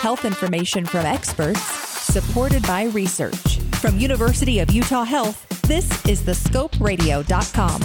Health information from experts, supported by research. From University of Utah Health, this is thescoperadio.com.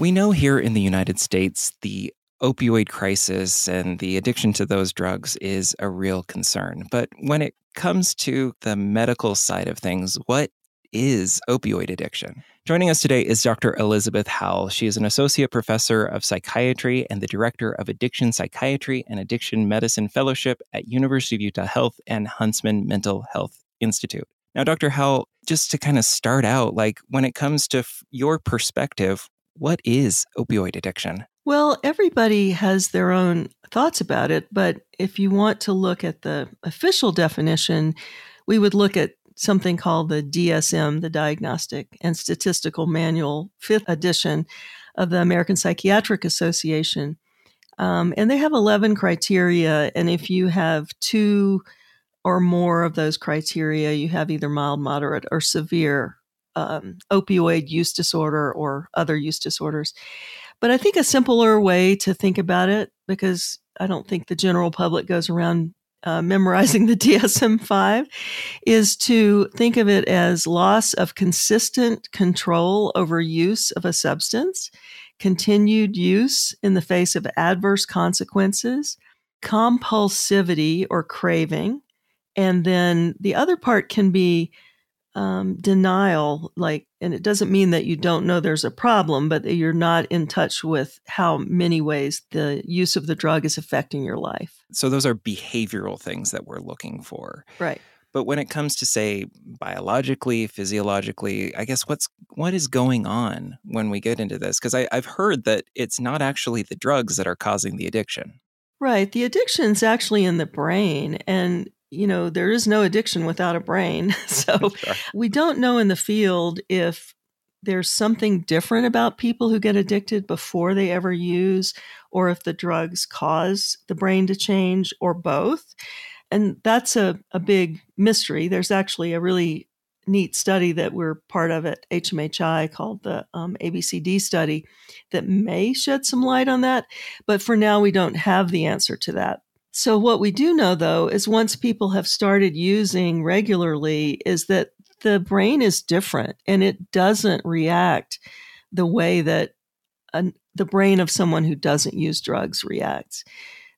We know here in the United States the opioid crisis and the addiction to those drugs is a real concern. But when it comes to the medical side of things, what is opioid addiction? Joining us today is Dr. Elizabeth Howell. She is an associate professor of psychiatry and the director of addiction psychiatry and addiction medicine fellowship at University of Utah Health and Huntsman Mental Health Institute. Now, Dr. Howell, just to kind of start out, like when it comes to f- your perspective, what is opioid addiction? Well, everybody has their own thoughts about it, but if you want to look at the official definition, we would look at something called the DSM, the Diagnostic and Statistical Manual, fifth edition of the American Psychiatric Association. Um, and they have 11 criteria. And if you have two or more of those criteria, you have either mild, moderate, or severe um, opioid use disorder or other use disorders. But I think a simpler way to think about it, because I don't think the general public goes around uh, memorizing the DSM 5, is to think of it as loss of consistent control over use of a substance, continued use in the face of adverse consequences, compulsivity or craving. And then the other part can be um, denial, like, and it doesn't mean that you don't know there's a problem, but that you're not in touch with how many ways the use of the drug is affecting your life. So those are behavioral things that we're looking for. Right. But when it comes to say biologically, physiologically, I guess what's what is going on when we get into this? Because I've heard that it's not actually the drugs that are causing the addiction. Right. The addiction's actually in the brain. And you know, there is no addiction without a brain. so we don't know in the field if there's something different about people who get addicted before they ever use, or if the drugs cause the brain to change, or both. And that's a, a big mystery. There's actually a really neat study that we're part of at HMHI called the um, ABCD study that may shed some light on that. But for now, we don't have the answer to that. So what we do know though is once people have started using regularly is that the brain is different and it doesn't react the way that a, the brain of someone who doesn't use drugs reacts.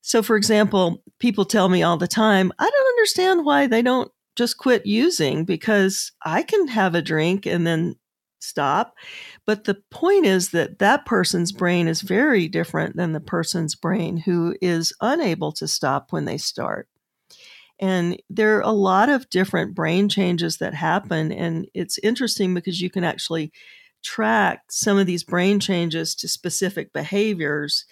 So for example, people tell me all the time, I don't understand why they don't just quit using because I can have a drink and then stop. But the point is that that person's brain is very different than the person's brain who is unable to stop when they start. And there are a lot of different brain changes that happen. And it's interesting because you can actually track some of these brain changes to specific behaviors.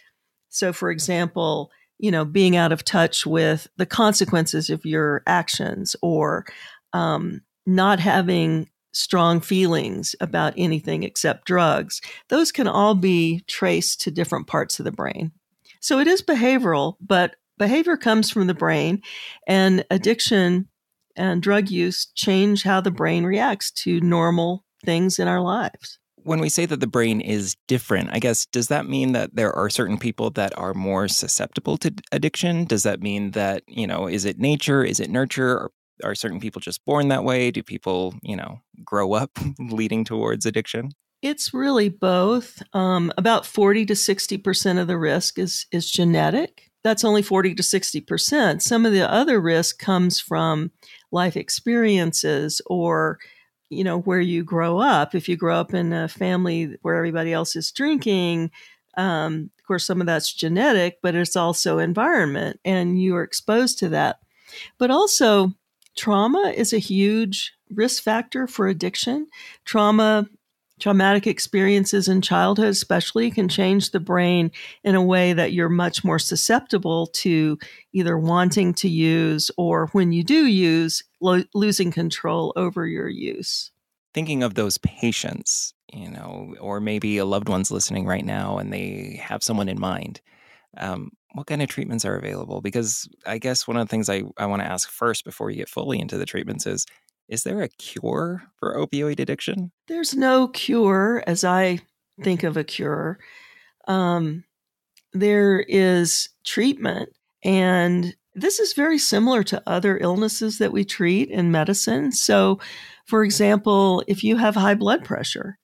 So, for example, you know, being out of touch with the consequences of your actions or um, not having strong feelings about anything except drugs, those can all be traced to different parts of the brain. So it is behavioral, but behavior comes from the brain, and addiction and drug use change how the brain reacts to normal things in our lives. When we say that the brain is different, I guess, does that mean that there are certain people that are more susceptible to addiction? Does that mean that, you know, is it nature? Is it nurture? Are certain people just born that way? Do people, you know, grow up leading towards addiction? It's really both. Um, about 40 to 60% of the risk is, is genetic. That's only 40 to 60%. Some of the other risk comes from life experiences or, you know, where you grow up. If you grow up in a family where everybody else is drinking, um, of course, some of that's genetic, but it's also environment and you are exposed to that. But also, trauma is a huge risk factor for addiction. Trauma, traumatic experiences in childhood, especially, can change the brain in a way that you're much more susceptible to either wanting to use or when you do use, lo- losing control over your use. Thinking of those patients, you know, or maybe a loved one's listening right now and they have someone in mind. Um, what kind of treatments are available? Because I guess one of the things I, I want to ask first before you get fully into the treatments is is there a cure for opioid addiction? There's no cure as I think of a cure. Um, there is treatment, and This is very similar to other illnesses that we treat in medicine. So, for example, if you have high blood pressure,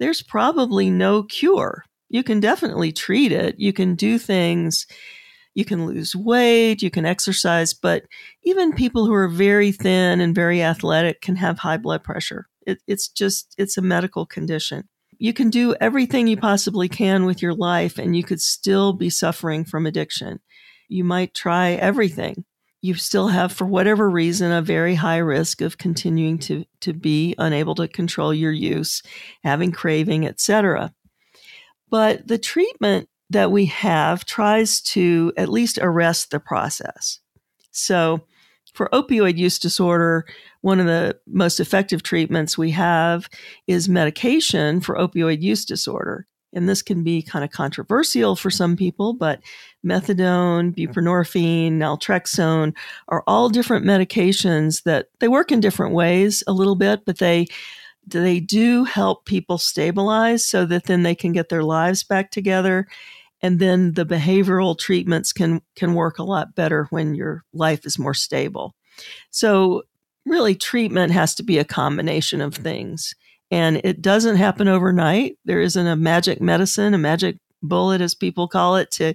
there's probably no cure. You can definitely treat it. You can do things. You can lose weight, you can exercise, but even people who are very thin and very athletic can have high blood pressure. It, it's just, it's a medical condition. You can do everything you possibly can with your life and you could still be suffering from addiction. You might try everything. You still have, for whatever reason, a very high risk of continuing to, to be unable to control your use, having craving, etc. But the treatment that we have tries to at least arrest the process. So, for opioid use disorder, one of the most effective treatments we have is medication for opioid use disorder. And this can be kind of controversial for some people, but methadone, buprenorphine, naltrexone are all different medications that they work in different ways a little bit, but they they do help people stabilize so that then they can get their lives back together. And then the behavioral treatments can can work a lot better when your life is more stable. So really treatment has to be a combination of things. And it doesn't happen overnight. There isn't a magic medicine a magic bullet as people call it to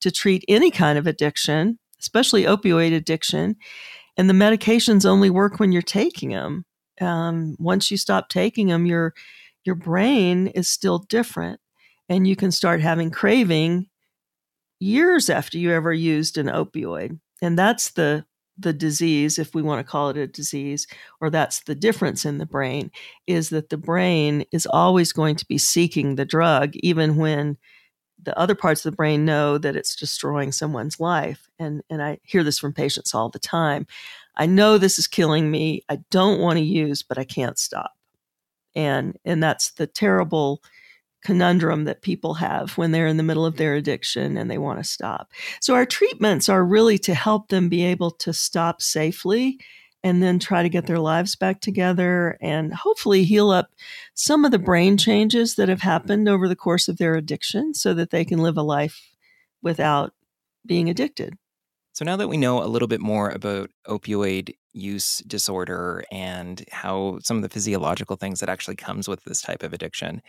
to treat any kind of addiction especially opioid addiction. And the medications only work when you're taking them um, once you stop taking them your your brain is still different and you can start having craving years after you ever used an opioid and that's the the disease if we want to call it a disease or that's the difference in the brain is that the brain is always going to be seeking the drug even when the other parts of the brain know that it's destroying someone's life and and I hear this from patients all the time I know this is killing me I don't want to use but I can't stop and and that's the terrible conundrum that people have when they're in the middle of their addiction and they want to stop. So our treatments are really to help them be able to stop safely and then try to get their lives back together and hopefully heal up some of the brain changes that have happened over the course of their addiction so that they can live a life without being addicted. So now that we know a little bit more about opioid use disorder and how some of the physiological things that actually comes with this type of addiction,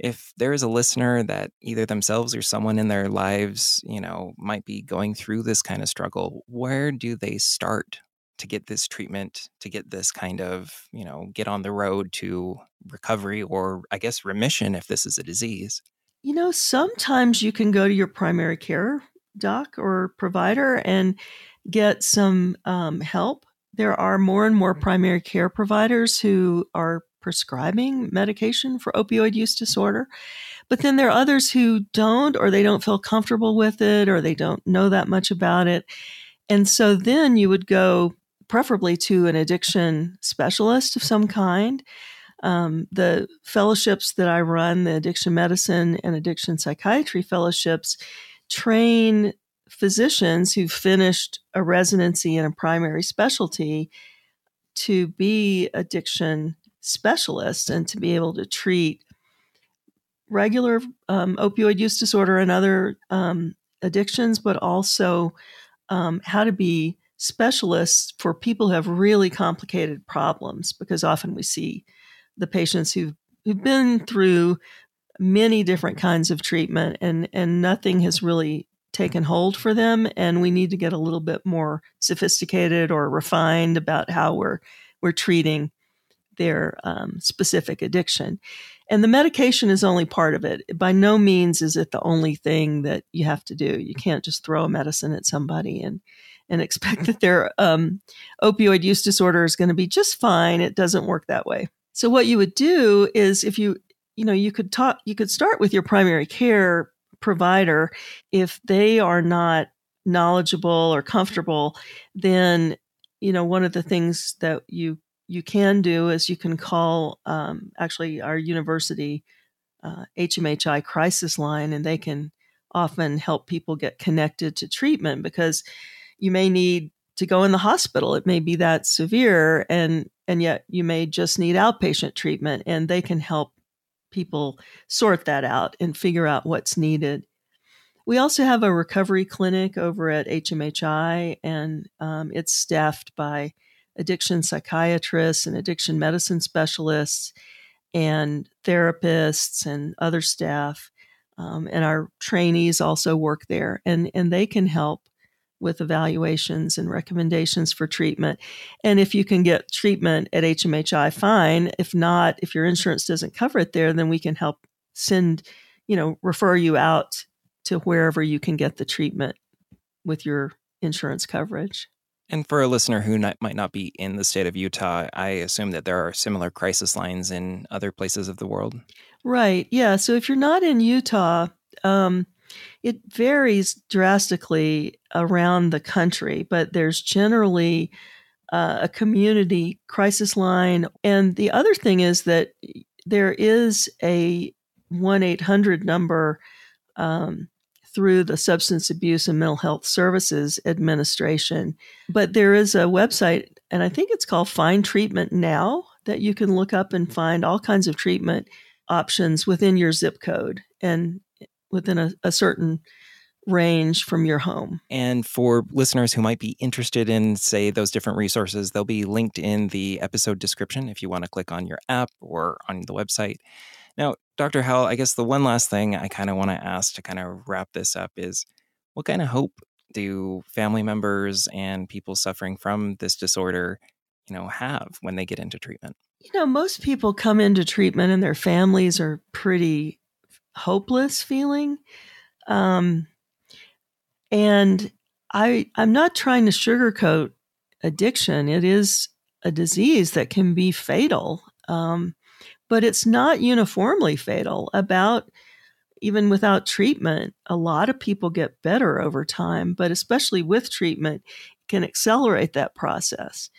if there is a listener that either themselves or someone in their lives, you know, might be going through this kind of struggle, where do they start to get this treatment, to get this kind of, you know, get on the road to recovery or I guess remission if this is a disease? You know, sometimes you can go to your primary care doc or provider and get some um, help. There are more and more primary care providers who are prescribing medication for opioid use disorder. But then there are others who don't, or they don't feel comfortable with it, or they don't know that much about it. And so then you would go preferably to an addiction specialist of some kind. Um, the fellowships that I run, the addiction medicine and addiction psychiatry fellowships, train physicians who finished a residency in a primary specialty to be addiction specialists and to be able to treat regular um, opioid use disorder and other um, addictions, but also um, how to be specialists for people who have really complicated problems because often we see the patients who've, who've been through many different kinds of treatment and, and nothing has really taken hold for them and we need to get a little bit more sophisticated or refined about how we're we're treating their um, specific addiction. And the medication is only part of it. By no means is it the only thing that you have to do. You can't just throw a medicine at somebody and and expect that their um, opioid use disorder is going to be just fine. It doesn't work that way. So what you would do is if you you know you could talk you could start with your primary care provider if they are not knowledgeable or comfortable then you know one of the things that you you can do is you can call um, actually our university uh, HMHI crisis line, and they can often help people get connected to treatment because you may need to go in the hospital. It may be that severe, and and yet you may just need outpatient treatment, and they can help people sort that out and figure out what's needed. We also have a recovery clinic over at HMHI, and um, it's staffed by addiction psychiatrists and addiction medicine specialists and therapists and other staff. Um, and our trainees also work there, and, and they can help with evaluations and recommendations for treatment. And if you can get treatment at HMHI, fine. If not, if your insurance doesn't cover it there, then we can help send, you know, refer you out to wherever you can get the treatment with your insurance coverage. And for a listener who not, might not be in the state of Utah, I assume that there are similar crisis lines in other places of the world. Right. Yeah. So if you're not in Utah, um, it varies drastically around the country, but there's generally uh, a community crisis line. And the other thing is that there is a 1 800 number um, through the Substance Abuse and Mental Health Services Administration. But there is a website, and I think it's called Find Treatment Now, that you can look up and find all kinds of treatment options within your zip code and within a, a certain range from your home. And for listeners who might be interested in, say, those different resources, they'll be linked in the episode description if you want to click on your app or on the website. Now, Dr. Howell, I guess the one last thing I kind of want to ask to kind of wrap this up is what kind of hope do family members and people suffering from this disorder, you know, have when they get into treatment? You know, most people come into treatment and their families are pretty hopeless feeling. Um, and I I'm not trying to sugarcoat addiction. It is a disease that can be fatal. Um, but it's not uniformly fatal. About even without treatment, a lot of people get better over time, but especially with treatment, can accelerate that process.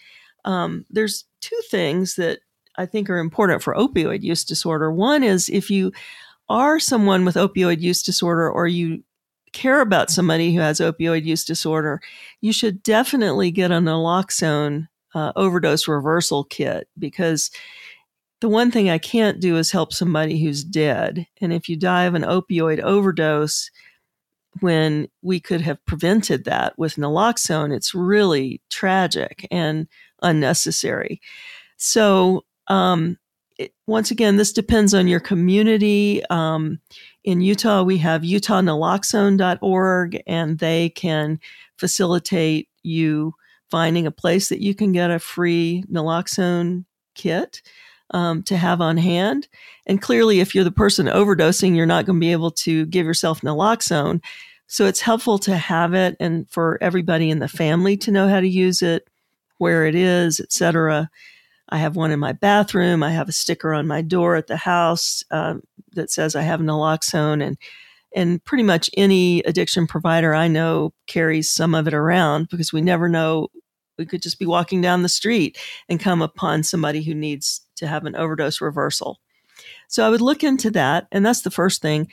Um, there's two things that I think are important for opioid use disorder. One is if you are someone with opioid use disorder or you care about somebody who has opioid use disorder, you should definitely get a naloxone uh, overdose reversal kit because the one thing I can't do is help somebody who's dead. And if you die of an opioid overdose, when we could have prevented that with naloxone, it's really tragic and unnecessary. So, um, it, once again, this depends on your community. Um, in Utah, we have utahnaloxone.org, and they can facilitate you finding a place that you can get a free naloxone kit um, to have on hand. And clearly, if you're the person overdosing, you're not going to be able to give yourself naloxone. So it's helpful to have it and for everybody in the family to know how to use it, where it is, etc. I have one in my bathroom. I have a sticker on my door at the house uh, that says I have naloxone, and and pretty much any addiction provider I know carries some of it around because we never know. We could just be walking down the street and come upon somebody who needs to have an overdose reversal. So I would look into that. And that's the first thing.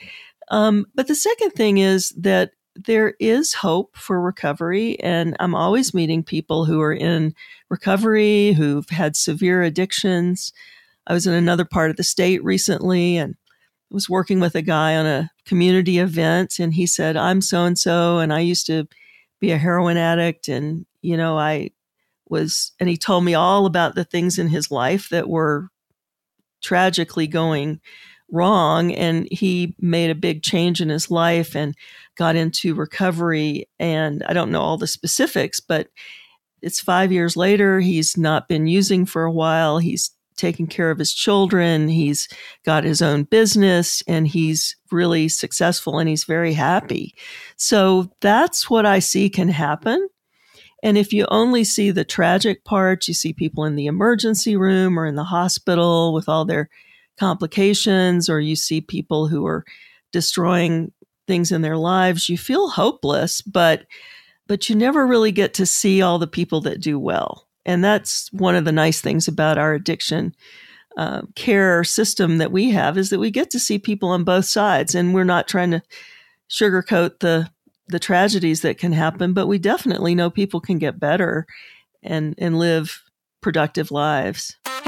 Um, but the second thing is that there is hope for recovery. And I'm always meeting people who are in recovery, who've had severe addictions. I was in another part of the state recently and was working with a guy on a community event. And he said, I'm so and so, and I used to be a heroin addict. And, you know, I was, and he told me all about the things in his life that were tragically going wrong. And he made a big change in his life and got into recovery. And I don't know all the specifics, but it's five years later. He's not been using for a while. He's taking care of his children. He's got his own business and he's really successful and he's very happy. So that's what I see can happen. And if you only see the tragic parts, you see people in the emergency room or in the hospital with all their complications, or you see people who are destroying things in their lives, you feel hopeless, but but you never really get to see all the people that do well. And that's one of the nice things about our addiction uh, care system that we have is that we get to see people on both sides, and we're not trying to sugarcoat the the tragedies that can happen, but we definitely know people can get better and, and live productive lives.